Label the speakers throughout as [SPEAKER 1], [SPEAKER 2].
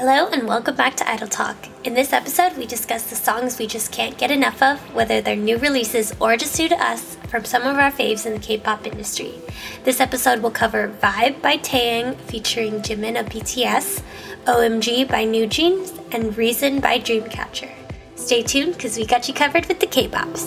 [SPEAKER 1] Hello and welcome back to Idol Talk. In this episode, we discuss the songs we just can't get enough of, whether they're new releases or just new to us, from some of our faves in the K-pop industry. This episode will cover Vibe by Taeyang featuring Jimin of BTS, OMG by New Jeans, and Reason by Dreamcatcher. Stay tuned because we got you covered with the K-bops.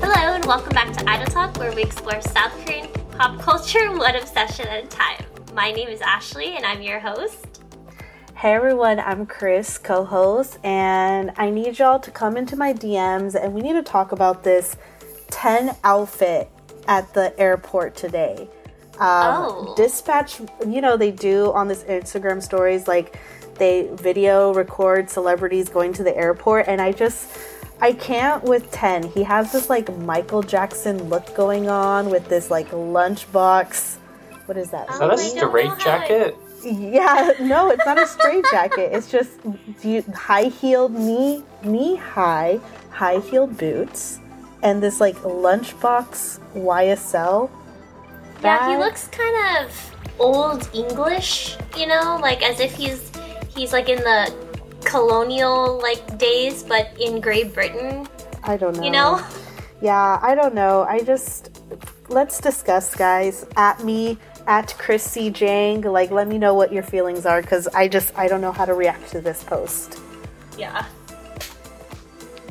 [SPEAKER 1] Hello and welcome back to Idol Talk, where we explore South Korean pop culture one obsession at a time. My name is Ashley and I'm your host.
[SPEAKER 2] Hey everyone, I'm Chris, co host, and I need y'all to come into my DMs and we need to talk about this 10 outfit at the airport today. Um,
[SPEAKER 1] Oh.
[SPEAKER 2] Dispatch, you know, they do on this Instagram stories, like they video record celebrities going to the airport, and I just. I can't with 10. He has this like Michael Jackson look going on with this like lunchbox. What is that?
[SPEAKER 1] Oh
[SPEAKER 3] Is that a oh
[SPEAKER 1] my God,
[SPEAKER 3] straight jacket?
[SPEAKER 2] Yeah, no, it's not a straight jacket. It's just high-heeled knee knee high, high-heeled boots, and this like lunchbox YSL. Bag.
[SPEAKER 1] Yeah, he looks kind of old English, you know, like as if he's he's like in the colonial like days, but in Great Britain,
[SPEAKER 2] I don't know.
[SPEAKER 1] you know.
[SPEAKER 2] Yeah, I don't know. I just let's discuss, guys. At me at Chris C Jang. Like, let me know what your feelings are, because I just I don't know how to react to this post.
[SPEAKER 1] Yeah.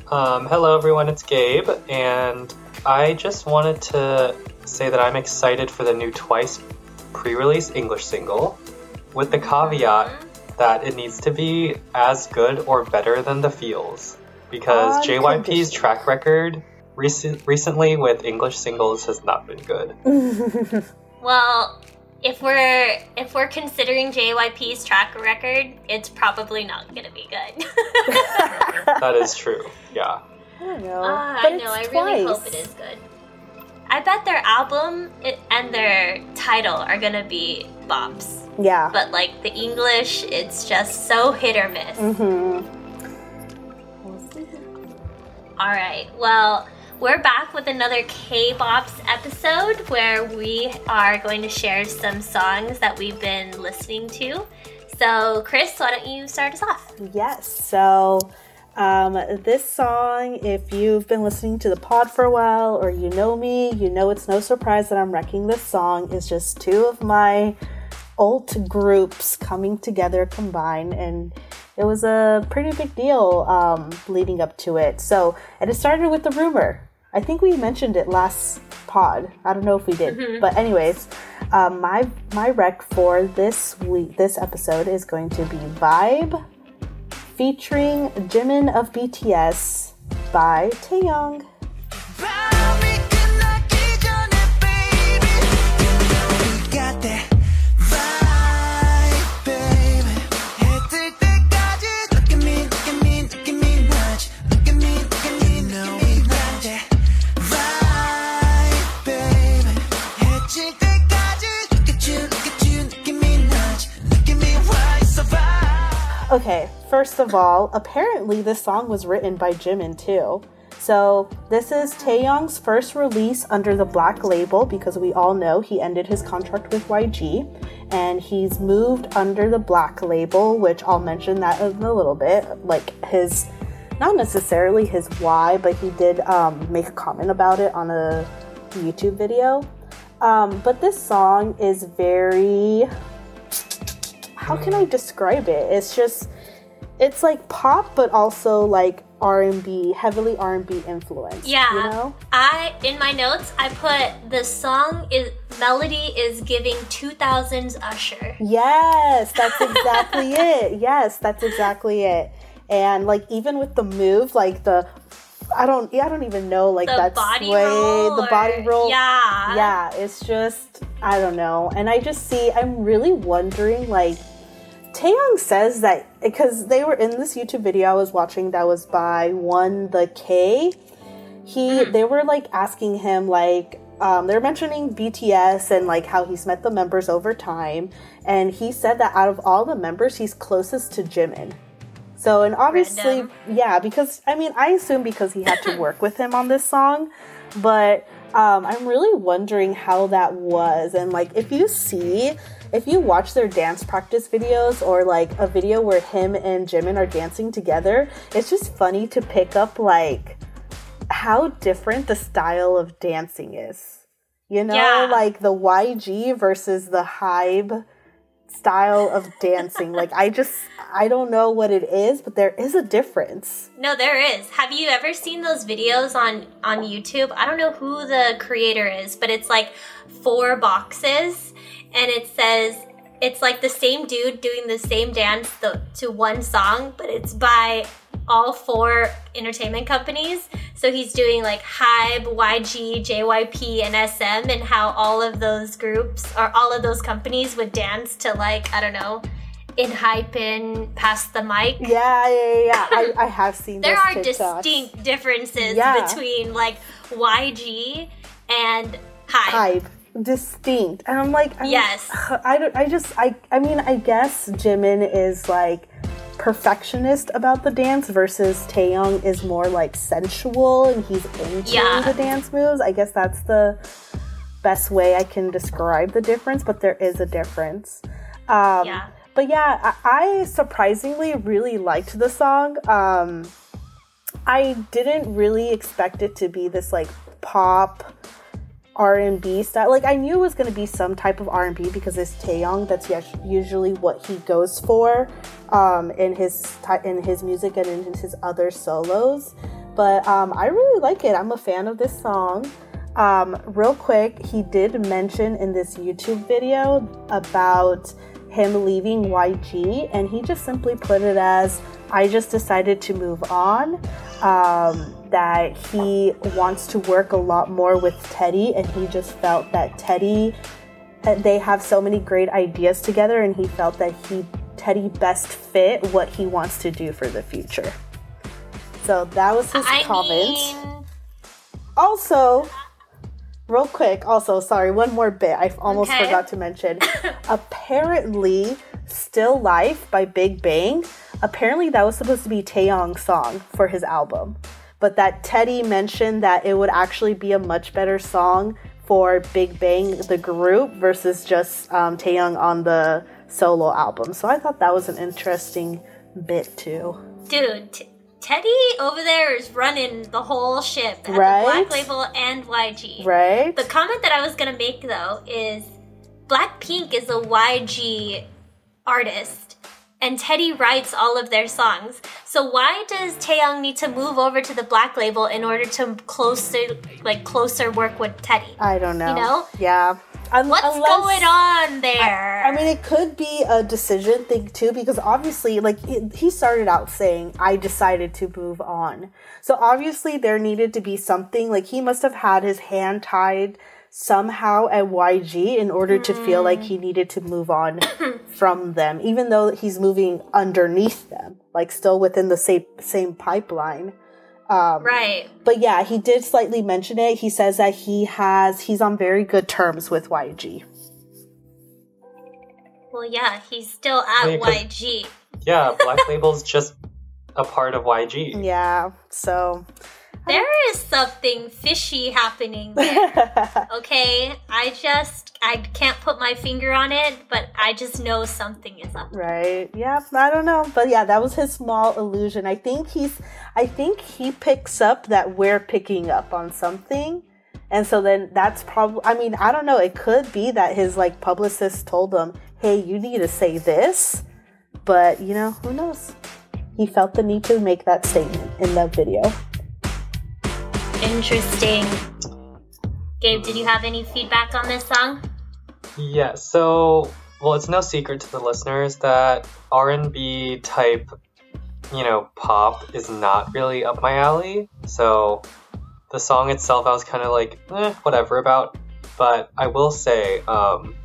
[SPEAKER 3] Um, hello everyone, it's Gabe, and I just wanted to say that I'm excited for the new Twice pre-release English single, with the caveat that it needs to be as good or better than the feels, because JYP's track record recent, recently with English singles has not been good.
[SPEAKER 1] Well, if we're if we're considering JYP's track record, it's probably not gonna be good.
[SPEAKER 3] that is true. Yeah.
[SPEAKER 2] I don't know.
[SPEAKER 1] Ah,
[SPEAKER 2] but
[SPEAKER 1] I know. I
[SPEAKER 2] it's
[SPEAKER 1] really
[SPEAKER 2] Twice.
[SPEAKER 1] hope it is good. I bet their album and their title are gonna be bops.
[SPEAKER 2] Yeah.
[SPEAKER 1] But like the English, it's just so hit or miss.
[SPEAKER 2] Mm-hmm.
[SPEAKER 1] All right. Well, we're back with another K-Bops episode where we are going to share some songs that we've been listening to. So, Chris, why don't you start us off?
[SPEAKER 2] Yes. So, um, this song, if you've been listening to the pod for a while or you know me, you know it's no surprise that I'm wrecking this song. Is just two of my alt groups coming together combined, and it was a pretty big deal um, leading up to it. So, and it started with the rumor. I think we mentioned it last pod. I don't know if we did, but anyways, um, my my rec for this week, this episode is going to be Vibe featuring Jimin of BTS by Taeyang.
[SPEAKER 4] 밤
[SPEAKER 2] Okay, first of all, apparently this song was written by Jimin too. So this is Taeyang's first release under the black label because we all know he ended his contract with YG and he's moved under the black label, which I'll mention that in a little bit. Like his not necessarily his why, but he did um, make a comment about it on a YouTube video. Um, but this song is very how can I describe it? It's just it's like pop but also like R&B, heavily R&B influence.
[SPEAKER 1] Yeah.
[SPEAKER 2] You know?
[SPEAKER 1] I in my notes I put the song is melody is giving 2000s Usher.
[SPEAKER 2] Yes, that's exactly it. Yes, that's exactly it. And like even with the move, like the I don't I don't even know like that's
[SPEAKER 1] The
[SPEAKER 2] that
[SPEAKER 1] body
[SPEAKER 2] sway,
[SPEAKER 1] roll.
[SPEAKER 2] the body
[SPEAKER 1] or-
[SPEAKER 2] roll.
[SPEAKER 1] Yeah.
[SPEAKER 2] yeah it's just i don't know and i just see i'm really wondering like Taeyang says that because they were in this youtube video i was watching that was by one the k he they were like asking him like um, they're mentioning bts and like how he's met the members over time and he said that out of all the members he's closest to jimin so and obviously
[SPEAKER 1] Random.
[SPEAKER 2] yeah because i mean i assume because he had to work with him on this song but Um, I'm really wondering how that was. And like, if you see, if you watch their dance practice videos or like a video where him and Jimin are dancing together, it's just funny to pick up like how different the style of dancing is. You know,
[SPEAKER 1] Yeah.
[SPEAKER 2] like the YG versus the Hybe style of dancing. like, I just, I don't know what it is, but there is a difference.
[SPEAKER 1] No, there is. Have you ever seen those videos on on YouTube? I don't know who the creator is, but it's like four boxes and it says it's like the same dude doing the same dance th- to one song, but it's by all four entertainment companies. So he's doing like Hybe, YG, JYP, and SM, and how all of those groups or all of those companies would dance to like I don't know, in hype in past the mic.
[SPEAKER 2] Yeah, yeah, yeah. yeah. I, I have seen
[SPEAKER 1] There are
[SPEAKER 2] TikToks.
[SPEAKER 1] distinct differences
[SPEAKER 2] Yeah.
[SPEAKER 1] between like YG and Hybe.
[SPEAKER 2] hype distinct and i'm like I'm,
[SPEAKER 1] Yes.
[SPEAKER 2] i don't i just i i mean i guess jimin is like perfectionist about the dance versus taeyang is more like sensual and he's into
[SPEAKER 1] Yeah.
[SPEAKER 2] the dance moves i guess that's the best way i can describe the difference but there is a difference um
[SPEAKER 1] Yeah.
[SPEAKER 2] but yeah I, I surprisingly really liked the song um I didn't really expect it to be this like pop R&B style. Like I knew it was going to be some type of R&B because it's Taeyang. That's usually what he goes for um, in his in his music and in his other solos. But um, I really like it. I'm a fan of this song. Um, real quick, he did mention in this YouTube video about him leaving YG, and he just simply put it as I just decided to move on. Um, that he wants to work a lot more with Teddy, and he just felt that Teddy, that they have so many great ideas together, and he felt that he Teddy best fit what he wants to do for the future. So that was his
[SPEAKER 1] I
[SPEAKER 2] comment
[SPEAKER 1] mean,
[SPEAKER 2] also real quick also sorry one more bit i almost
[SPEAKER 1] Okay.
[SPEAKER 2] forgot to mention apparently still life by big bang apparently that was supposed to be taeyang's song for his album but that teddy mentioned that it would actually be a much better song for big bang the group versus just um, taeyang on the solo album so i thought that was an interesting bit too
[SPEAKER 1] dude, T- Teddy over there is running the whole ship at
[SPEAKER 2] Right?
[SPEAKER 1] Black Label and YG.
[SPEAKER 2] right
[SPEAKER 1] The comment that I was gonna make though is Blackpink is a YG artist. And Teddy writes all of their songs. So why does Taeyang need to move over to the Black Label in order to closer, like closer work with Teddy?
[SPEAKER 2] i don't know
[SPEAKER 1] You know?
[SPEAKER 2] yeah Un-
[SPEAKER 1] What's
[SPEAKER 2] unless-
[SPEAKER 1] going on there?
[SPEAKER 2] I mean, it could be a decision thing too, because obviously, like it, he started out saying, "I decided to move on." So obviously, there needed to be something. Like he must have had his hand tied somehow at YG in order to feel like mm. he needed to move on from them, even though he's moving underneath them, like still within the same same pipeline.
[SPEAKER 1] Um, right.
[SPEAKER 2] But yeah, he did slightly mention it. He says that he has he's on very good terms with YG.
[SPEAKER 1] Well, yeah, he's still at
[SPEAKER 3] Yeah, 'cause-
[SPEAKER 1] YG.
[SPEAKER 3] Yeah, Black Label's just a part of YG.
[SPEAKER 2] Yeah, so
[SPEAKER 1] There is something fishy happening there. Okay, I just I can't put my finger on it, but I just know something is up.
[SPEAKER 2] right. Yeah, I don't know, but yeah, that was his small illusion. I think he's I think he picks up that we're picking up on something. And so then that's probably I mean, I don't know, it could be that his like publicist told him, "Hey, you need to say this." But, you know, who knows? He felt the need to make that statement in that video.
[SPEAKER 1] Interesting. Gabe, did you have any feedback on this song?
[SPEAKER 3] Yeah, so well, it's no secret to the listeners that R&B type, you know, pop is not really up my alley. So the song itself, I was kind of like, eh, whatever about. But I will say, um,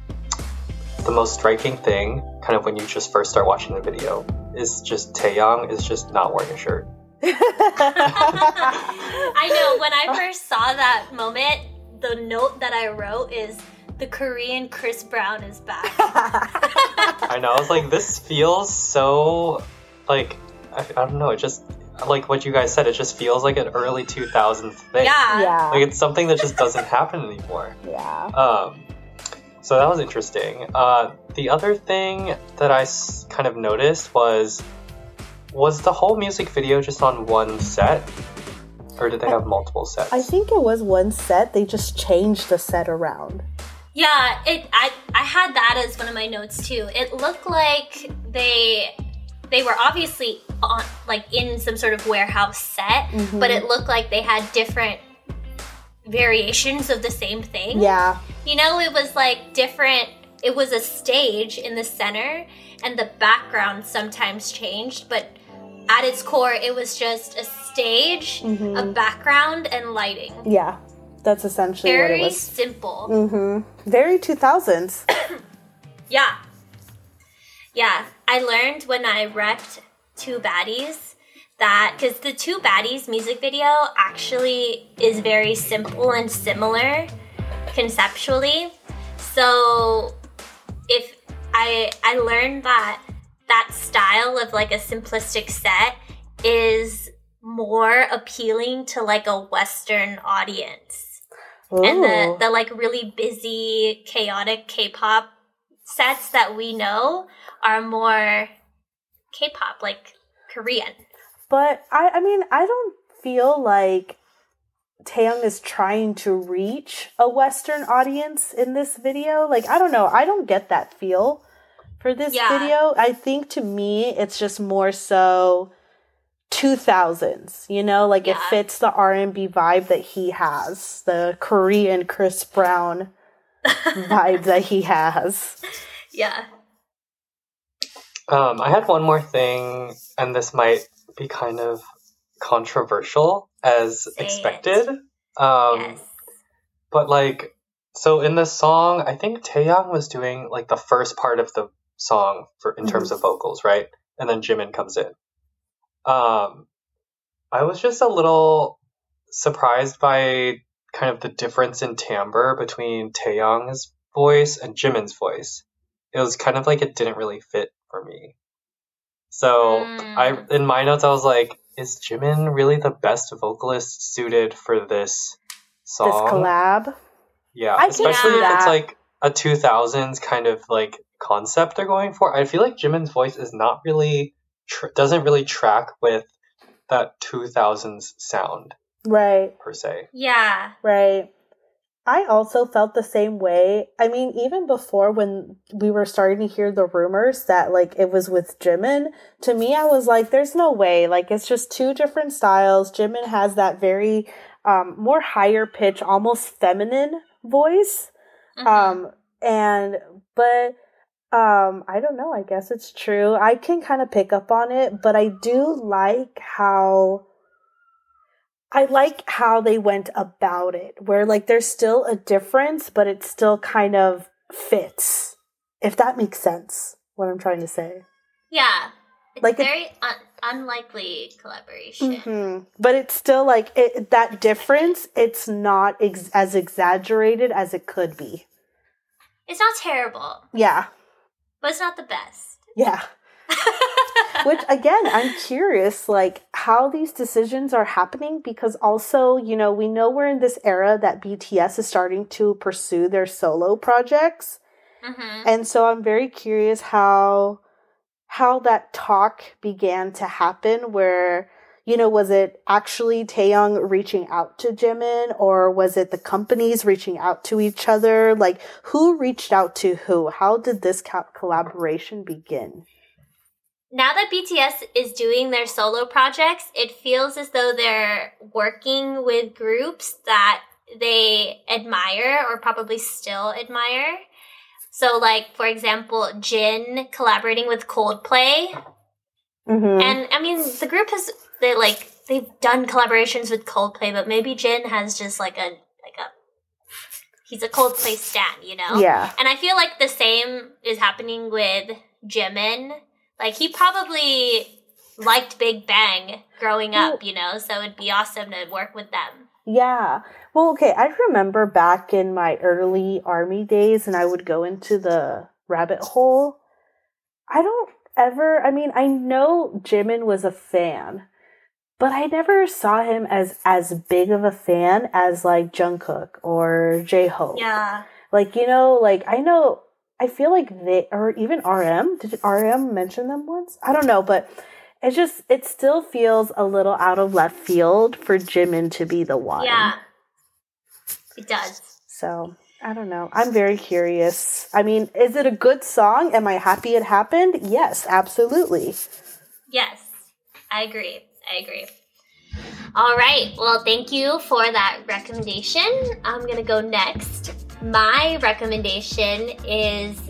[SPEAKER 3] the most striking thing, kind of when you just first start watching the video, is just Taeyong is just not wearing a shirt.
[SPEAKER 1] I know when I first saw that moment, the note that I wrote is the Korean Chris Brown is back.
[SPEAKER 3] I know. I was like, this feels so like I, I don't know. It just like what you guys said, it just feels like an early 2000s thing.
[SPEAKER 1] Yeah.
[SPEAKER 2] Yeah.
[SPEAKER 3] Like it's something that just doesn't happen anymore.
[SPEAKER 2] yeah.
[SPEAKER 3] Um, so that was interesting. Uh, the other thing that I s- kind of noticed was was the whole music video just on one set, or did they have multiple sets?
[SPEAKER 2] I think it was one set. They just changed the set around.
[SPEAKER 1] Yeah, it I I had that as one of my notes too. It looked like they they were obviously on like in some sort of warehouse set,
[SPEAKER 2] Mm-hmm.
[SPEAKER 1] but it looked like they had different variations of the same thing.
[SPEAKER 2] Yeah.
[SPEAKER 1] You know, it was like different it was a stage in the center and the background sometimes changed, but at its core it was just a stage,
[SPEAKER 2] Mm-hmm.
[SPEAKER 1] a background and lighting.
[SPEAKER 2] Yeah. That's essentially what it
[SPEAKER 1] Very
[SPEAKER 2] was.
[SPEAKER 1] simple.
[SPEAKER 2] Mm-hmm. Very 2000s.
[SPEAKER 1] Yeah. Yeah. I learned when I repped Two Baddies that because the Two Baddies music video actually is very simple and similar conceptually. So if I I learned that that style of like a simplistic set is more appealing to like a western audience and the, the like really busy chaotic k-pop sets that we know are more k-pop like korean
[SPEAKER 2] But I, I mean, I don't feel like Taeyang is trying to reach a Western audience in this video. Like, I don't know. I don't get that feel for this
[SPEAKER 1] Yeah.
[SPEAKER 2] video. I think to me, it's just more so 2000s. You know, like it fits the R and B vibe that he has, the Korean Chris Brown vibe that he has.
[SPEAKER 1] yeah
[SPEAKER 3] Um, I had one more thing, and this might be kind of controversial as
[SPEAKER 1] it.
[SPEAKER 3] expected. Um,
[SPEAKER 1] yes
[SPEAKER 3] But like, so in the song, I think Taeyang was doing like the first part of the song for in terms of vocals, right? And then Jimin comes in. Um, I was just a little surprised by kind of the difference in timbre between Taeyang's voice and Jimin's voice. It was kind of like it didn't really fit for me. So
[SPEAKER 1] Mm.
[SPEAKER 3] I, in my notes, I was like, is Jimin really the best vocalist suited for this song?
[SPEAKER 2] This collab.
[SPEAKER 3] Yeah,
[SPEAKER 2] I
[SPEAKER 3] especially if it's like a 2000s kind of like concept they're going for. I feel like Jimin's voice is not really tr- doesn't really track with that 2000s sound
[SPEAKER 2] Right.
[SPEAKER 3] per se.
[SPEAKER 1] yeah
[SPEAKER 2] Right. I also felt the same way. I mean, even before when we were starting to hear the rumors that like it was with Jimin, to me I was like, there's no way. Like it's just two different styles. Jimin has that very um more higher pitch, almost feminine voice.
[SPEAKER 1] Mhm.
[SPEAKER 2] Um and but um I don't know, I guess it's true. I can kind of pick up on it, but I do like how I like how they went about it, where like there's still a difference, but it still kind of fits. If that makes sense, what I'm trying to say.
[SPEAKER 1] yeah it's
[SPEAKER 2] Like it-
[SPEAKER 1] very un- unlikely collaboration
[SPEAKER 2] hmm But it's still like it, that difference. It's not ex- as exaggerated as it could be.
[SPEAKER 1] it's not terrible
[SPEAKER 2] Yeah,
[SPEAKER 1] but it's not the best
[SPEAKER 2] yeah. Which again, I'm curious, like how these decisions are happening because also, you know, we know we're in this era that BTS is starting to pursue their solo projects.
[SPEAKER 1] hmm
[SPEAKER 2] And so I'm very curious how how that talk began to happen where you know was it actually Taeyang reaching out to Jimin or was it the companies reaching out to each other like who reached out to who how did this co- collaboration begin
[SPEAKER 1] now that BTS is doing their solo projects, it feels as though they're working with groups that they admire or probably still admire. So, like, for example, Jin collaborating with Coldplay.
[SPEAKER 2] mm-hmm.
[SPEAKER 1] And I mean, the group has, they like, they've done collaborations with Coldplay, but maybe Jin has just like a, like a, he's a Coldplay stan, you know?
[SPEAKER 2] yeah
[SPEAKER 1] And I feel like the same is happening with Jimin. Like he probably liked Big Bang growing up, you know, so it'd be awesome to work with them.
[SPEAKER 2] Yeah. Well, okay. I remember back in my early army days and I would go into the rabbit hole. I don't ever, I mean, I know Jimin was a fan, but I never saw him as as big of a fan as like Jungkook or J Hope.
[SPEAKER 1] Yeah.
[SPEAKER 2] Like you know, like I know, I feel like they or even RM. Did RM mention them once? I don't know, but it just it still feels a little out of left field for Jimin to be the one.
[SPEAKER 1] Yeah. It does.
[SPEAKER 2] So I don't know. I'm very curious. I mean, is it a good song? Am I happy it happened? Yes, absolutely.
[SPEAKER 1] Yes, I agree. I agree. All right. Well, thank you for that recommendation. I'm going to go next. My recommendation is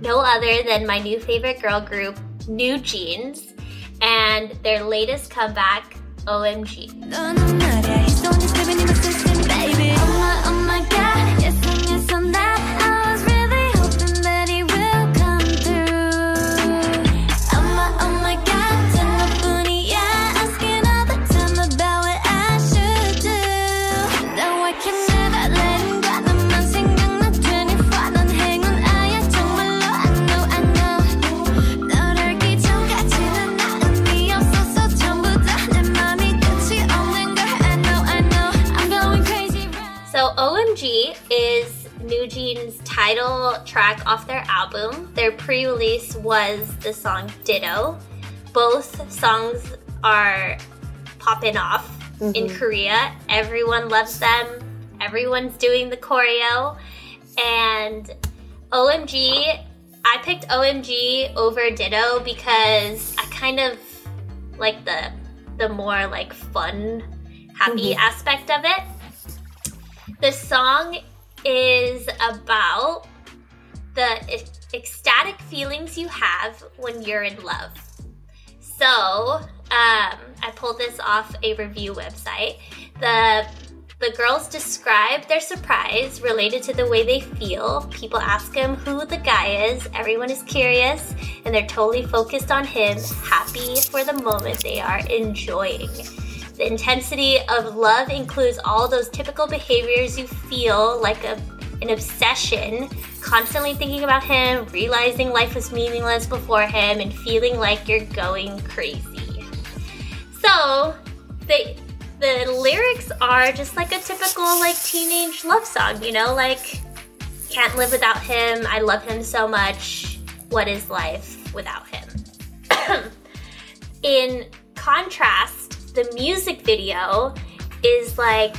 [SPEAKER 1] no other than my new favorite girl group, New Jeans, and their latest comeback, OMG. Their pre-release was the song Ditto. Both songs are popping off in mm-hmm. Korea. Everyone loves them. Everyone's doing the choreo. And OMG, I picked OMG over Ditto because I kind of like the the more like fun, happy mm-hmm. aspect of it. The song is about the ecstatic feelings you have when you're in love. So, um, I pulled this off a review website. The the girls describe their surprise related to the way they feel. People ask him who the guy is. Everyone is curious, and they're totally focused on him, happy for the moment they are enjoying. The intensity of love includes all those typical behaviors you feel like a, an obsession, constantly thinking about him, realizing life was meaningless before him, and feeling like you're going crazy. So, the the lyrics are just like a typical like teenage love song, you know, like can't live without him, I love him so much. What is life without him? In contrast, the music video is like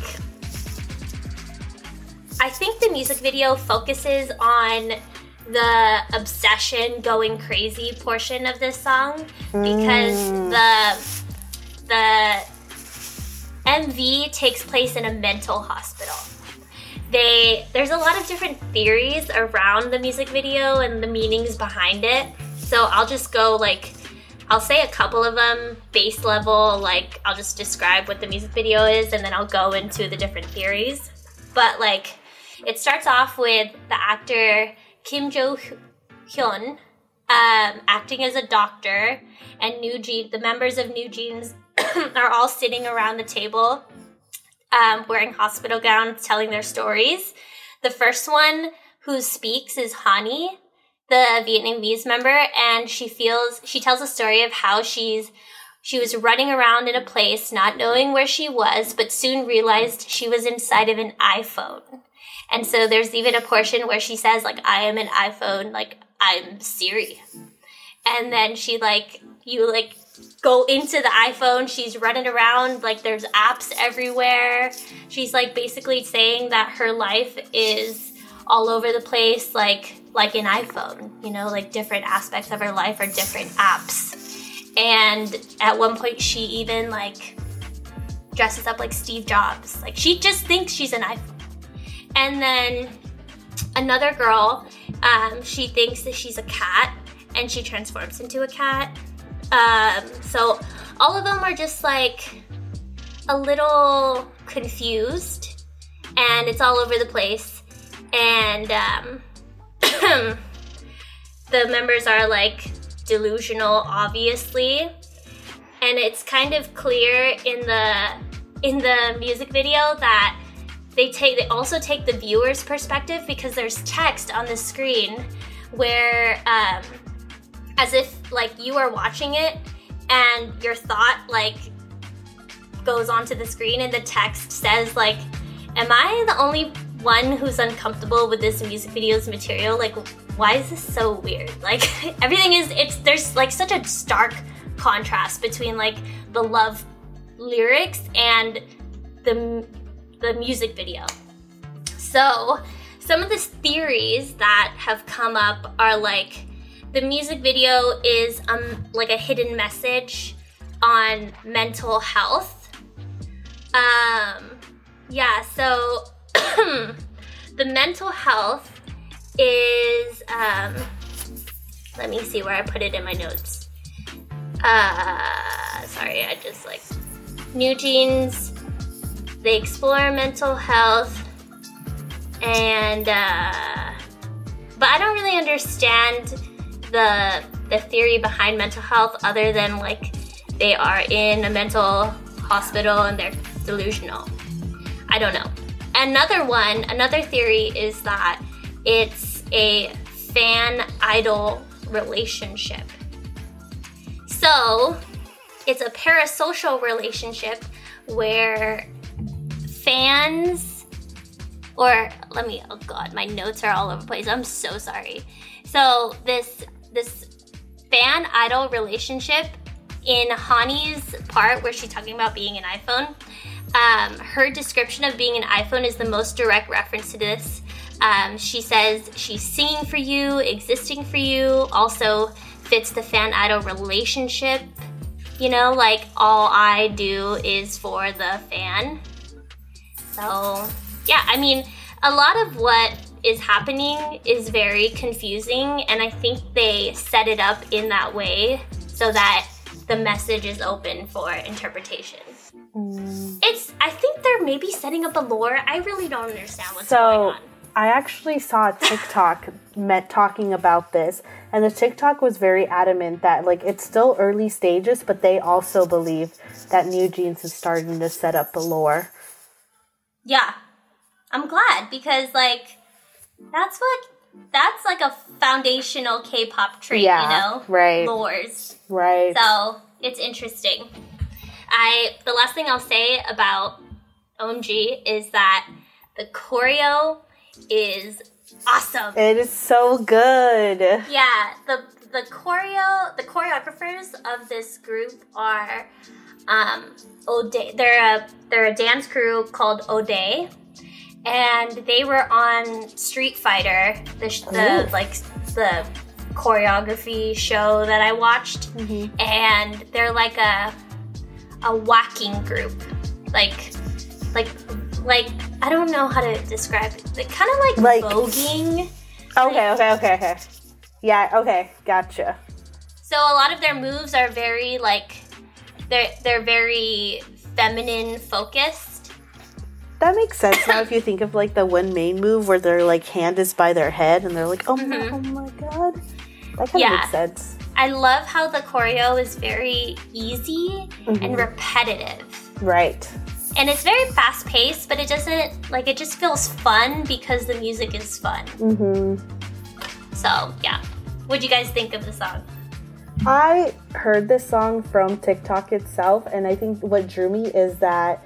[SPEAKER 1] I think the music video focuses on the obsession going crazy portion of this song because mm. the the MV takes place in a mental hospital. They there's a lot of different theories around the music video and the meanings behind it. So I'll just go like I'll say a couple of them base level like I'll just describe what the music video is and then I'll go into the different theories. But like it starts off with the actor Kim Jo Hyun um, acting as a doctor, and New Jeans, the members of New Jeans are all sitting around the table um, wearing hospital gowns, telling their stories. The first one who speaks is Hani, the Vietnamese member, and she feels she tells a story of how she's she was running around in a place not knowing where she was, but soon realized she was inside of an iPhone. And so there's even a portion where she says like I am an iPhone, like I'm Siri. And then she like you like go into the iPhone, she's running around like there's apps everywhere. She's like basically saying that her life is all over the place like like an iPhone, you know, like different aspects of her life are different apps. And at one point she even like dresses up like Steve Jobs. Like she just thinks she's an iPhone. And then another girl, um, she thinks that she's a cat and she transforms into a cat. Um, so all of them are just like a little confused and it's all over the place. And um, the members are like delusional, obviously. And it's kind of clear in the in the music video that they take they also take the viewer's perspective because there's text on the screen where um, as if like you are watching it and your thought like goes onto the screen and the text says like, "Am I the only one who's uncomfortable with this music video's material? Like, why is this so weird? Like, everything is it's there's like such a stark contrast between like the love lyrics and the the music video. So, some of the theories that have come up are like the music video is um like a hidden message on mental health. Um yeah, so the mental health is um let me see where I put it in my notes. Uh sorry, I just like New Jeans they explore mental health and uh but I don't really understand the the theory behind mental health other than like they are in a mental hospital and they're delusional. I don't know. Another one, another theory is that it's a fan idol relationship. So, it's a parasocial relationship where fans or let me oh god my notes are all over the place. I'm so sorry. So this this fan idol relationship in Hani's part where she's talking about being an iphone um, her description of being an iphone is the most direct reference to this. Um, she says she's singing for you existing for you also fits the fan idol relationship. You know like all i do is for the fan so, oh. yeah, I mean, a lot of what is happening is very confusing, and I think they set it up in that way so that the message is open for interpretation. Mm. It's, I think they're maybe setting up a lore. I really don't understand what's going
[SPEAKER 2] So
[SPEAKER 1] on.
[SPEAKER 2] I actually saw a TikTok met talking about this, and the TikTok was very adamant that like it's still early stages, but they also believe that New Jeans is starting to set up the lore.
[SPEAKER 1] Yeah, I'm glad because, like, that's what, that's like a foundational K pop trait,
[SPEAKER 2] Yeah,
[SPEAKER 1] you know?
[SPEAKER 2] right.
[SPEAKER 1] Lores.
[SPEAKER 2] Right.
[SPEAKER 1] So it's interesting. I the last thing I'll say about OMG is that the choreo is awesome.
[SPEAKER 2] it is so good.
[SPEAKER 1] Yeah, the the choreo the choreographers of this group are um Ode they're a they're a dance crew called Ode and they were on Street Fighter the the like the choreography show that I watched and they're like a a waacking group like like like I don't know how to describe it. They kind of like,
[SPEAKER 2] Like-
[SPEAKER 1] voguing.
[SPEAKER 2] Okay, okay, okay, okay. Yeah, okay, gotcha.
[SPEAKER 1] So a lot of their moves are very like they're they're very feminine focused.
[SPEAKER 2] That makes sense now if you think of like the one main move where their like hand is by their head and they're like, oh my, oh my god. That kind
[SPEAKER 1] Mm-hmm. Yeah.
[SPEAKER 2] of makes sense.
[SPEAKER 1] I love how the choreo is very easy and repetitive.
[SPEAKER 2] Right.
[SPEAKER 1] And it's very fast paced, but it doesn't like it just feels fun because the music is fun.
[SPEAKER 2] hmm
[SPEAKER 1] So yeah. What'd you guys think of the song?
[SPEAKER 2] I heard this song from TikTok itself, and I think what drew me is that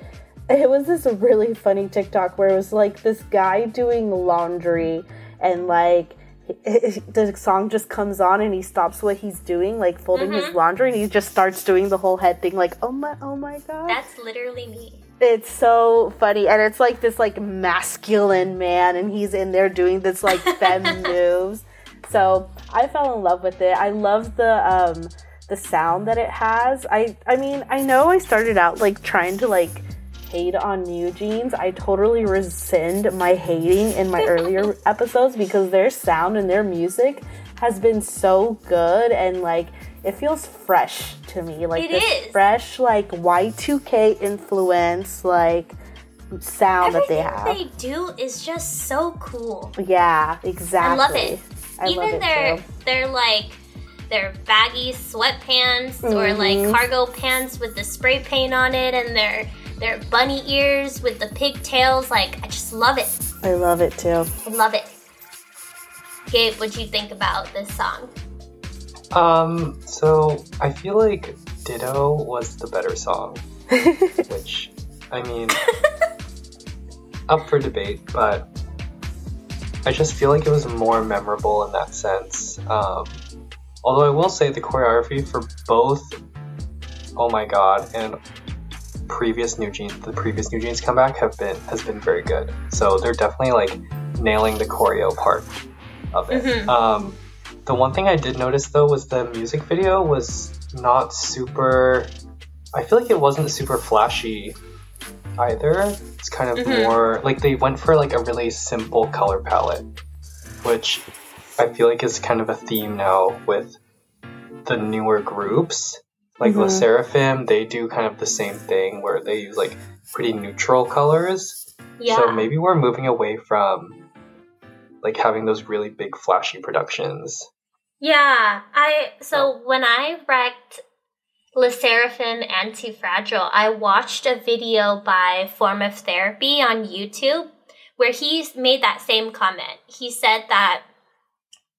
[SPEAKER 2] it was this really funny TikTok where it was like this guy doing laundry, and like the song just comes on and he stops what he's doing, like folding his mm-hmm. laundry, and he just starts doing the whole head thing, like oh my, oh my god.
[SPEAKER 1] That's literally me.
[SPEAKER 2] It's so funny, and it's like this like masculine man, and he's in there doing this like fem moves. So I fell in love with it. I love the um the sound that it has. I I mean I know I started out like trying to like hate on New Jeans. I totally rescind my hating in my earlier episodes because their sound and their music has been so good and like it feels fresh to me. Like
[SPEAKER 1] It
[SPEAKER 2] this
[SPEAKER 1] is.
[SPEAKER 2] fresh like Y2K influence like sound that they
[SPEAKER 1] Everything
[SPEAKER 2] have.
[SPEAKER 1] they do is just so cool.
[SPEAKER 2] yeah, exactly.
[SPEAKER 1] I love it.
[SPEAKER 2] I
[SPEAKER 1] Even
[SPEAKER 2] love it
[SPEAKER 1] their
[SPEAKER 2] too.
[SPEAKER 1] their like their baggy sweatpants or
[SPEAKER 2] Mm-hmm.
[SPEAKER 1] like cargo pants with the spray paint on it and their their bunny ears with the pigtails. Like I just love it.
[SPEAKER 2] I love it too.
[SPEAKER 1] I love it. Gabe, what do you think about this song?
[SPEAKER 3] Um, so I feel like Ditto was the better song. which, I mean, up for debate, but I just feel like it was more memorable in that sense. Um, although I will say the choreography for both Oh My God and previous New Jeans, the previous New Jeans comeback have been has been very good. So they're definitely like nailing the choreo part of it.
[SPEAKER 1] Mhm.
[SPEAKER 3] Um, the one thing I did notice though was the music video was not super. I feel like it wasn't super flashy either. It's kind of
[SPEAKER 1] Mhm.
[SPEAKER 3] more like they went for like a really simple color palette, which I feel like is kind of a theme now with the newer groups. Like
[SPEAKER 2] Mhm.
[SPEAKER 3] Le Sserafim, they do kind of the same thing where they use like pretty neutral colors.
[SPEAKER 1] Yeah.
[SPEAKER 3] So maybe we're moving away from like having those really big flashy productions.
[SPEAKER 1] Yeah, I so when I wrecked Le Sserafim Anti-Fragile, I watched a video by Form of Therapy on YouTube where he made that same comment. He said that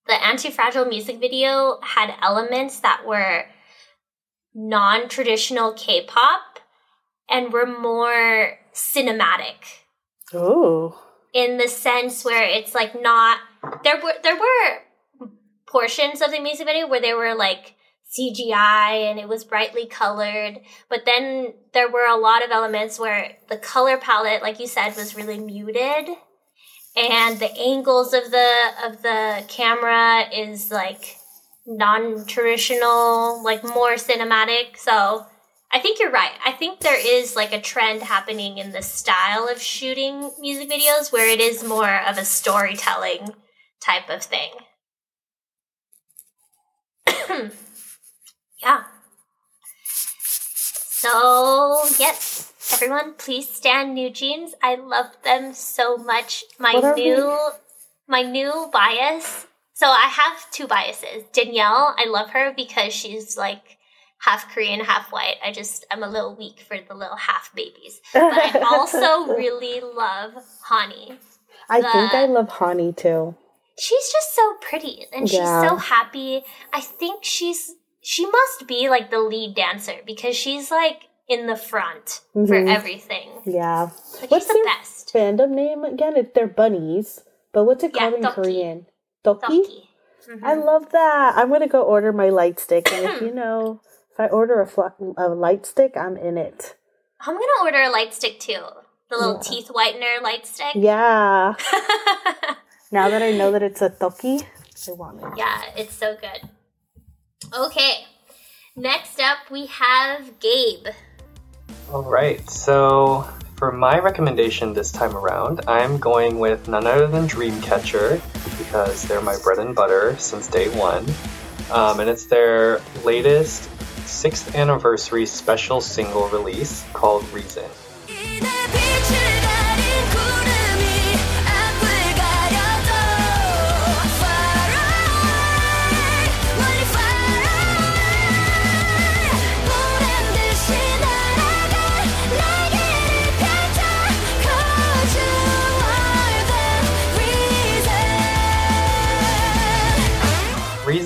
[SPEAKER 1] the Anti-Fragile music video had elements that were non-traditional K-pop and were more cinematic
[SPEAKER 2] Ooh.
[SPEAKER 1] in the sense where it's like not there were there were portions of the music video where they were like CGI and it was brightly colored, but then there were a lot of elements where the color palette, like you said, was really muted, and the angles of the of the camera is like non-traditional, like more cinematic. So I think you're right. I think there is like a trend happening in the style of shooting music videos where it is more of a storytelling type of thing. yeah. So, yes, everyone, please stand New Jeans. I love them so much. My new my new bias. So I have two biases. Danielle, I love her because she's like half Korean, half white. I just I'm a little weak for the little half babies. But I also really love Hani.
[SPEAKER 2] I think I love Hani too.
[SPEAKER 1] She's just so pretty and she's
[SPEAKER 2] Yeah.
[SPEAKER 1] so happy. I think she's she must be like the lead dancer because she's like in the front for
[SPEAKER 2] Mhm.
[SPEAKER 1] everything.
[SPEAKER 2] Yeah.
[SPEAKER 1] Like
[SPEAKER 2] What's
[SPEAKER 1] she's the
[SPEAKER 2] their
[SPEAKER 1] best.
[SPEAKER 2] fandom name again? If they're bunnies. But what's it
[SPEAKER 1] Yeah,
[SPEAKER 2] called in
[SPEAKER 1] Toki.
[SPEAKER 2] Korean? Toki?
[SPEAKER 1] Toki.
[SPEAKER 2] I
[SPEAKER 1] Mhm.
[SPEAKER 2] love that. I'm gonna go order my light stick, and if you know, if I order a, fl- a light stick, I'm in it.
[SPEAKER 1] I'm gonna order a light stick too. The little
[SPEAKER 2] Yeah.
[SPEAKER 1] teeth whitener light stick.
[SPEAKER 2] Yeah. Now that I know that it's a toki, I want it.
[SPEAKER 1] Yeah, it's so good. Okay. Next up, we have Gabe.
[SPEAKER 3] All right, so for my recommendation this time around, I'm going with none other than Dreamcatcher because they're my bread and butter since day one. Um, and it's their latest sixth anniversary special single release called Reason.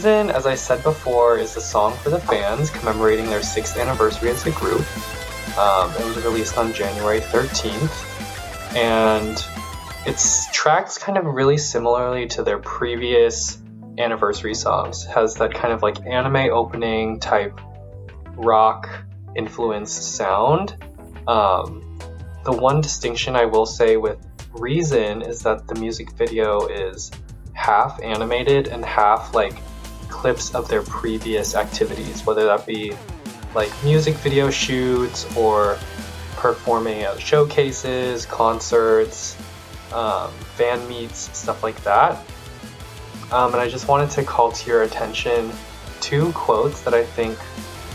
[SPEAKER 5] Reason
[SPEAKER 3] as I said before, is a song for the fans commemorating their sixth anniversary as a group. Um, it was released on January 13th, and it's tracks kind of really similarly to their previous anniversary songs. Has that kind of like anime opening type rock influenced sound. Um, the one distinction I will say with Reason is that the music video is half animated and half like clips of their previous activities, whether that be like music video shoots or performing at showcases, concerts, um, fan meets, stuff like that. Um, and I just wanted to call to your attention two quotes that I think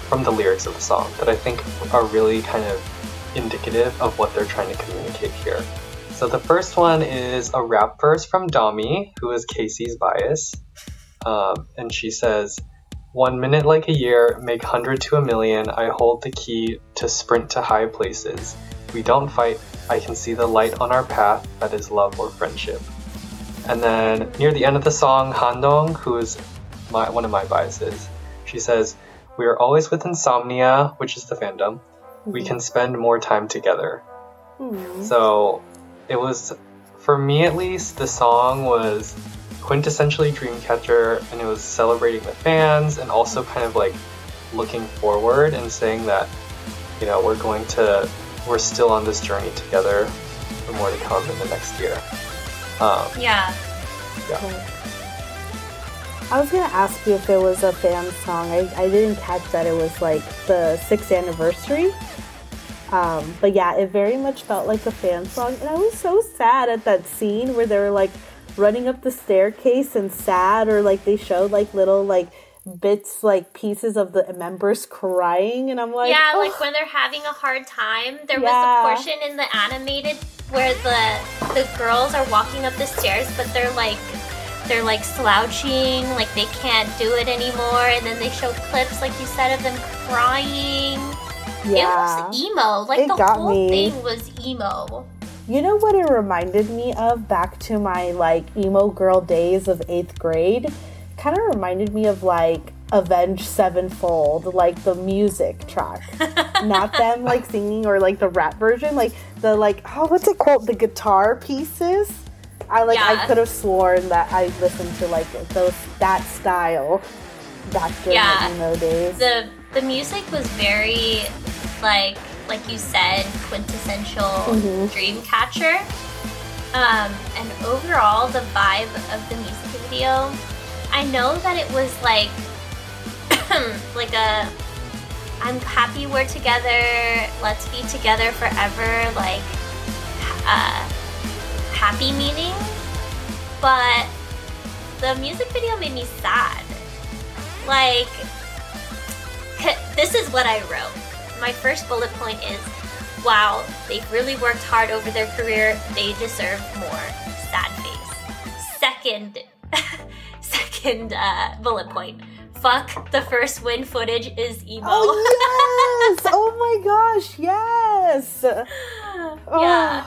[SPEAKER 3] from the lyrics of the song that I think are really kind of indicative of what they're trying to communicate here. So the first one is a rap verse from Dami, who is Casey's bias. Um, and she says, One minute like a year, make hundred to a million. I hold the key to sprint to high places. We don't fight. I can see the light on our path that is love or friendship. And then near the end of the song, Handong, who is my, one of my biases, she says, We are always with insomnia, which is the fandom. we can spend more time together.
[SPEAKER 2] Hmm.
[SPEAKER 3] So it was, for me at least, the song was quintessentially Dreamcatcher and it was celebrating the fans and also kind of like looking forward and saying that, you know, we're going to, we're still on this journey together for more to come in the next year. Um,
[SPEAKER 1] Yeah.
[SPEAKER 2] I was gonna ask you if it was a fan song. I, I didn't catch that it was like the sixth anniversary. Um, but yeah, it very much felt like a fan song, and I was so sad at that scene where they were like running up the staircase and sad, or like they showed like little like bits, like pieces of the members crying, and I'm like,
[SPEAKER 1] yeah,
[SPEAKER 2] "Oh."
[SPEAKER 1] like when they're having a hard time. There
[SPEAKER 2] Yeah.
[SPEAKER 1] was a portion in the animated where the the girls are walking up the stairs, but they're like they're like slouching, like they can't do it anymore, and then they show clips, like you said, of them crying.
[SPEAKER 2] yeah.
[SPEAKER 1] It was emo. Like
[SPEAKER 2] It
[SPEAKER 1] the whole
[SPEAKER 2] me.
[SPEAKER 1] thing was emo.
[SPEAKER 2] You know what it reminded me of back to my like emo girl days of eighth grade? Kind of reminded me of like Avenged Sevenfold, like the music track. Not them like singing or like the rap version, like the like oh what's it called? The guitar pieces. I like I could have sworn that I listened to like those that style back during
[SPEAKER 1] Yeah.
[SPEAKER 2] my emo days.
[SPEAKER 1] the the music was very like like you said quintessential
[SPEAKER 2] Mhm.
[SPEAKER 1] Dreamcatcher um, and overall the vibe of the music video i know that it was like like a i'm happy we're together let's be together forever like uh, happy meaning but the music video made me sad like this is what I wrote. My first bullet point is wow, they've really worked hard over their career. They deserve more. Sad face. Second, second uh, bullet point. Fuck, the first win footage is emo.
[SPEAKER 2] Oh yes! oh my gosh, yes! Oh,
[SPEAKER 1] yeah.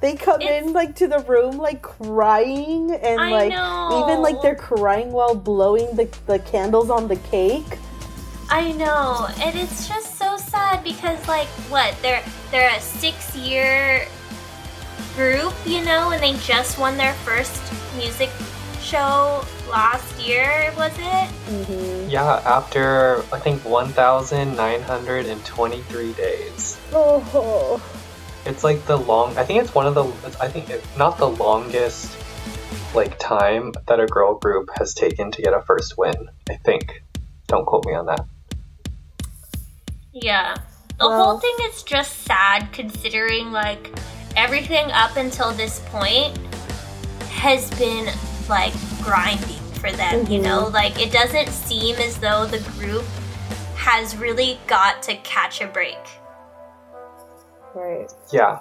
[SPEAKER 2] They come
[SPEAKER 1] It's-
[SPEAKER 2] in like to the room like crying and
[SPEAKER 1] I
[SPEAKER 2] like
[SPEAKER 1] know.
[SPEAKER 2] even like they're crying while blowing the, the candles on the cake.
[SPEAKER 1] I know, and it's just so sad because like what they're they're a six year group, you know, and they just won their first music show last year, was it?
[SPEAKER 2] Mm-hmm.
[SPEAKER 3] yeah, after I think 1,923 days.
[SPEAKER 2] Oh,
[SPEAKER 3] It's like the long. I think it's one of the. I think it's not the longest like time that a girl group has taken to get a first win. I think. Don't quote me on that.
[SPEAKER 1] Yeah. The
[SPEAKER 2] Well-
[SPEAKER 1] whole thing is just sad considering like everything up until this point has been like grinding for them, you mm-hmm. know? Like it doesn't seem as though the group has really got to catch a break.
[SPEAKER 2] right.
[SPEAKER 3] Yeah.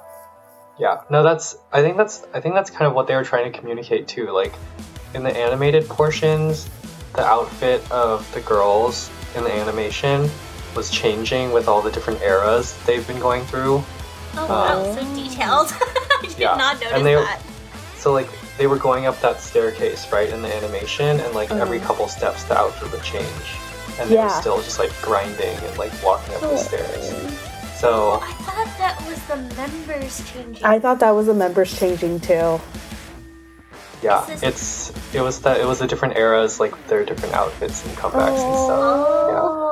[SPEAKER 3] Yeah. No, that's I think that's I think that's kind of what they were trying to communicate too. Like in the animated portions, the outfit of the girls in the animation was changing with all the different eras they've been going through.
[SPEAKER 1] Oh wow,
[SPEAKER 2] Oh.
[SPEAKER 1] so detailed. I did
[SPEAKER 3] Yeah,
[SPEAKER 1] not notice
[SPEAKER 3] and they-
[SPEAKER 1] that.
[SPEAKER 3] So like they were going up that staircase, right, in the animation and like every
[SPEAKER 2] Uh-huh.
[SPEAKER 3] couple steps the outfit would change. And they were still just like grinding and like walking up the
[SPEAKER 2] Oh.
[SPEAKER 3] stairs. So
[SPEAKER 1] I thought that was the members changing.
[SPEAKER 2] I thought that was the members changing too.
[SPEAKER 3] yeah,
[SPEAKER 1] This
[SPEAKER 3] it's it was that it was the different eras, like their different outfits and comebacks and stuff.
[SPEAKER 1] oh.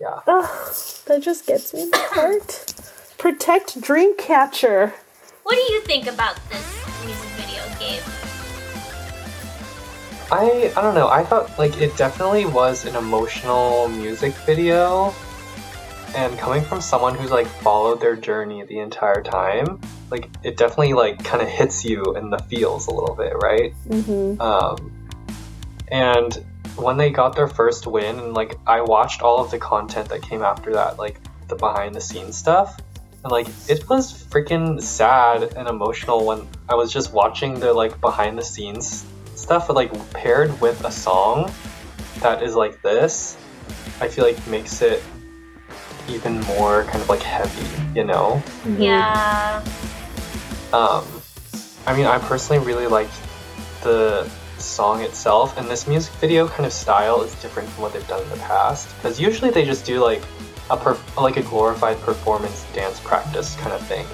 [SPEAKER 3] Yeah.
[SPEAKER 2] Ugh, that just gets me in the heart. Protect Dreamcatcher.
[SPEAKER 1] What do you think about this music video, Gabe?
[SPEAKER 3] I I don't know. I thought like it definitely was an emotional music video. And coming from someone who's like followed their journey the entire time, like it definitely like kind of hits you in the feels a little bit, right?
[SPEAKER 2] Mm-hmm.
[SPEAKER 3] Um, and when they got their first win, and like I watched all of the content that came after that, like the behind the scenes stuff, and like it was freaking sad and emotional when I was just watching the like behind the scenes stuff, but like paired with a song that is like this, I feel like makes it even more kind of like heavy, you know?
[SPEAKER 1] Yeah.
[SPEAKER 3] Um, I mean, I personally really liked the song itself, and this music video kind of style is different from what they've done in the past. Because usually they just do like a per- like a glorified performance dance practice kind of thing.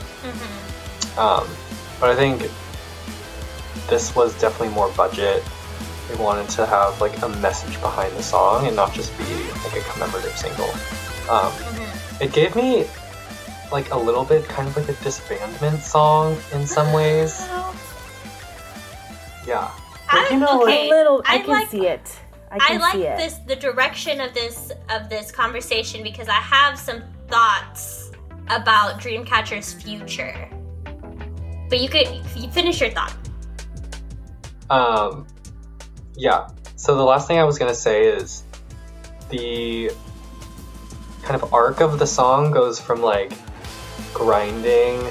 [SPEAKER 3] Um, but I think this was definitely more budget. They wanted to have like a message behind the song and not just be like a commemorative single. Um, It gave me like a little bit kind of like a disbandment song in some ways. Yeah.
[SPEAKER 1] I,
[SPEAKER 2] You know,
[SPEAKER 1] okay.
[SPEAKER 2] a little. I,
[SPEAKER 1] I
[SPEAKER 2] can
[SPEAKER 1] like-
[SPEAKER 2] see it. I
[SPEAKER 1] I like
[SPEAKER 2] see it.
[SPEAKER 1] this the direction of this of this conversation because I have some thoughts about Dreamcatcher's future. But you could you finish your thought.
[SPEAKER 3] Um, yeah. So the last thing I was gonna say is the kind of arc of the song goes from like grinding,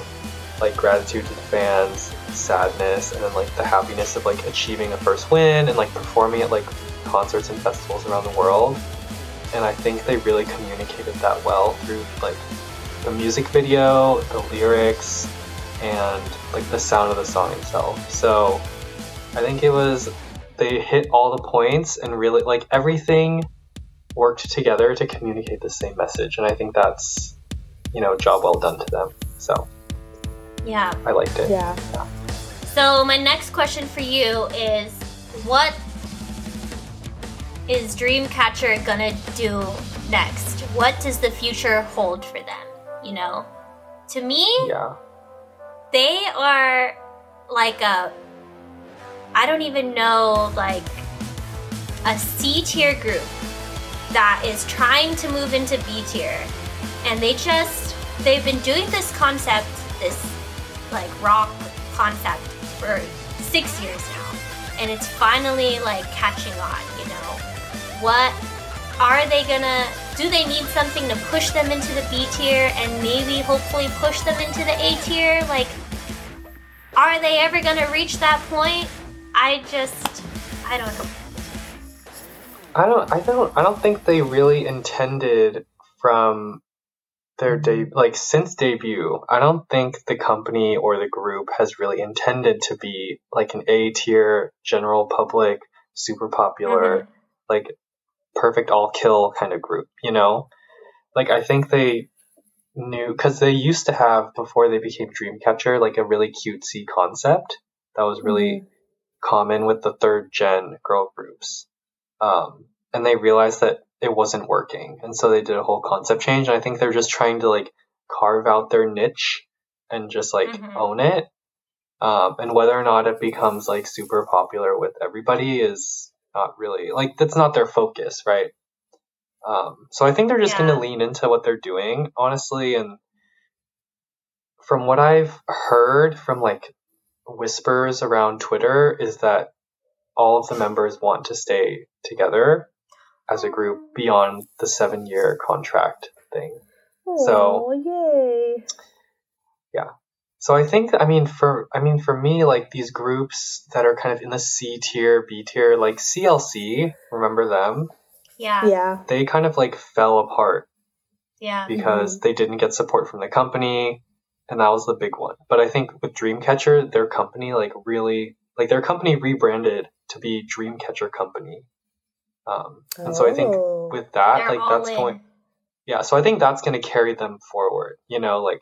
[SPEAKER 3] like gratitude to the fans, sadness, and then like the happiness of like achieving a first win and like performing at like concerts and festivals around the world. And I think they really communicated that well through like the music video, the lyrics, and like the sound of the song itself. So I think it was they hit all the points and really like everything worked together to communicate the same message and I think that's you know job well done to them. So
[SPEAKER 1] Yeah.
[SPEAKER 3] I liked it.
[SPEAKER 2] yeah.
[SPEAKER 1] So my next question for you is what is Dreamcatcher gonna do next? What does the future hold for them? You know? To me,
[SPEAKER 3] Yeah.
[SPEAKER 1] they are like a I don't even know like a C tier group that is trying to move into B tier and they just they've been doing this concept this like rock concept for 6 years now. And it's finally like catching on you know. What are they gonna do they need something to push them into the B tier and maybe hopefully push them into the A tier? Like are they ever gonna reach that point? I just I don't know.
[SPEAKER 3] I don't I don't I don't think they really intended from their de- like since debut, I don't think the company or the group has really intended to be like an A tier general public super popular like perfect all kill kind of group, you know? Like I think they knew cuz they used to have before they became Dreamcatcher like a really cutesy concept that was really common with the third gen girl groups. Um, and they realized that it wasn't working. And so they did a whole concept change. And i think they're just trying to like carve out their niche and just like
[SPEAKER 1] Mhm.
[SPEAKER 3] own it. Um, and whether or not it becomes like super popular with everybody is not really like that's not their focus right? Um, so i think they're just going to lean into what they're doing honestly. And from what i've heard from like whispers around twitter is that all of the members want to stay together as a group beyond the seven year contract thing. So-
[SPEAKER 2] Oh, yay. Yeah.
[SPEAKER 3] So I think I mean for I mean for me like these groups that are kind of in the C tier, B tier, like CLC, remember them?
[SPEAKER 1] yeah
[SPEAKER 2] Yeah.
[SPEAKER 3] They kind of like fell apart
[SPEAKER 1] yeah
[SPEAKER 3] because mm-hmm. they didn't get support from the company and that was the big one. But I think with Dreamcatcher, their company like really like their company rebranded to be Dreamcatcher Company. Um, and so I think
[SPEAKER 2] Oh.
[SPEAKER 3] with that,
[SPEAKER 1] They're
[SPEAKER 3] like that's
[SPEAKER 1] in.
[SPEAKER 3] going yeah so i think that's going to carry them forward you know like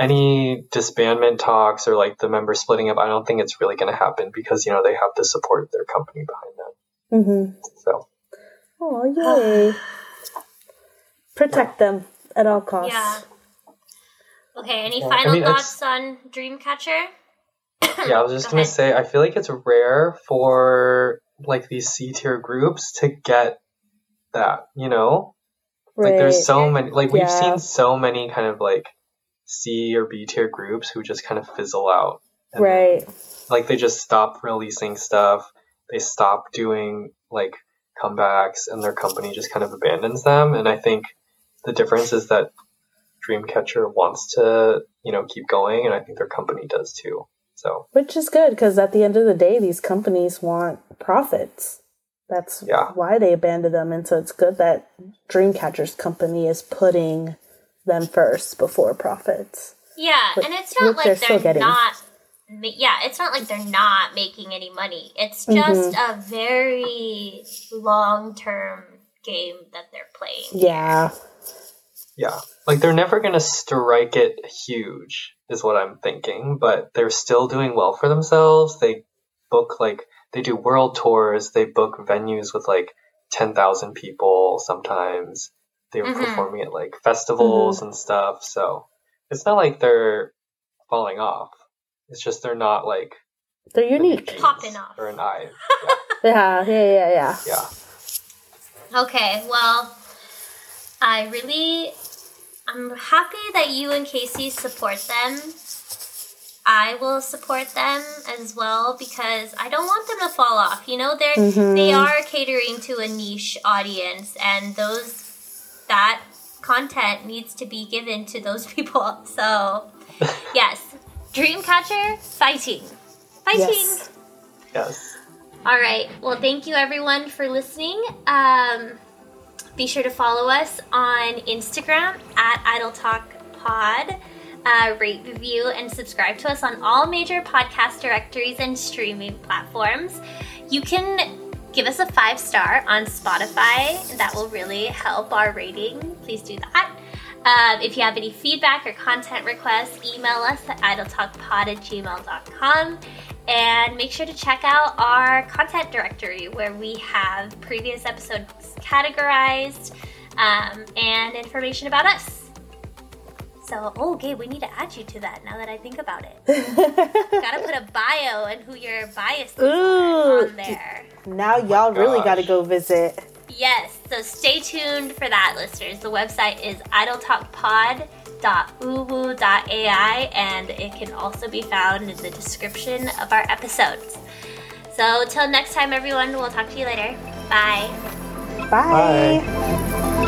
[SPEAKER 3] any disbandment talks or like the members splitting up i don't think it's really going to happen because you know they have the support of their company behind them
[SPEAKER 2] Mm-hmm.
[SPEAKER 3] so
[SPEAKER 2] Oh, yay. Protect them at all costs.
[SPEAKER 1] Yeah. Okay, any
[SPEAKER 3] Yeah, I
[SPEAKER 1] final
[SPEAKER 3] mean,
[SPEAKER 1] thoughts on Dreamcatcher?
[SPEAKER 3] yeah i was just
[SPEAKER 1] Go
[SPEAKER 3] going
[SPEAKER 1] ahead.
[SPEAKER 3] to say i feel like it's rare for like these c tier groups to get that you know?
[SPEAKER 2] Right.
[SPEAKER 3] like there's so many like we've seen so many kind of like c or b tier groups who just kind of fizzle out. And then
[SPEAKER 2] right.
[SPEAKER 3] like they just stop releasing stuff. They stop doing like comebacks and their company just kind of abandons them. And i think the difference is that dreamcatcher wants to you know keep going and i think their company does too so
[SPEAKER 2] Which is good because at the end of the day, these companies want profits. That's
[SPEAKER 3] Yeah.
[SPEAKER 2] why they abandoned them. And so it's good that Dreamcatcher's company is putting them first before profits.
[SPEAKER 1] Yeah,
[SPEAKER 2] But-
[SPEAKER 1] and it's not
[SPEAKER 2] which they're
[SPEAKER 1] like
[SPEAKER 2] still
[SPEAKER 1] they're
[SPEAKER 2] getting.
[SPEAKER 1] not. Yeah, it's not like they're not making any money. It's
[SPEAKER 2] Mm-hmm.
[SPEAKER 1] just a very long term game that they're playing.
[SPEAKER 2] Yeah.
[SPEAKER 3] Yeah. Like they're never going to strike it huge, is what I'm thinking, but they're still doing well for themselves. They book like, they do world tours, they book venues with like 10,000 people sometimes. They were
[SPEAKER 1] Mhm.
[SPEAKER 3] performing at like festivals and stuff. So it's not like they're falling off. It's just they're not like
[SPEAKER 2] They're unique.
[SPEAKER 1] Popping off.
[SPEAKER 3] Or an eye.
[SPEAKER 2] Yeah, yeah, yeah, yeah.
[SPEAKER 3] Yeah.
[SPEAKER 1] Okay, well, I really, I'm happy that you and Casey support them. I will support them as well because I don't want them to fall off. You know, they're they are catering to a niche audience, and those that content needs to be given to those people. So, yes, Dreamcatcher fighting, fighting.
[SPEAKER 2] Yes.
[SPEAKER 3] Yes.
[SPEAKER 1] All right. Well, thank you everyone for listening. Um, be sure to follow us on Instagram at Idol Talk Pod. Uh, rate, review, and subscribe to us on all major podcast directories and streaming platforms. You can give us a five star on Spotify. That will really help our rating. Please do that. Um, if you have any feedback or content requests, email us at idoltalkpod at gmail.com. And make sure to check out our content directory where we have previous episodes categorized um, and information about us. So, oh, Gabe, we need to add you to that now that I think about it. Gotta put a bio and who your bias is
[SPEAKER 2] Ooh,
[SPEAKER 1] on there.
[SPEAKER 2] now y'all really got to go visit.
[SPEAKER 1] Yes, so stay tuned for that, listeners. The website is idoltalkpod.uwu.ai and it can also be found in the description of our episodes. So, till next time, everyone, we'll talk to you later. Bye.
[SPEAKER 2] Bye.
[SPEAKER 3] Bye.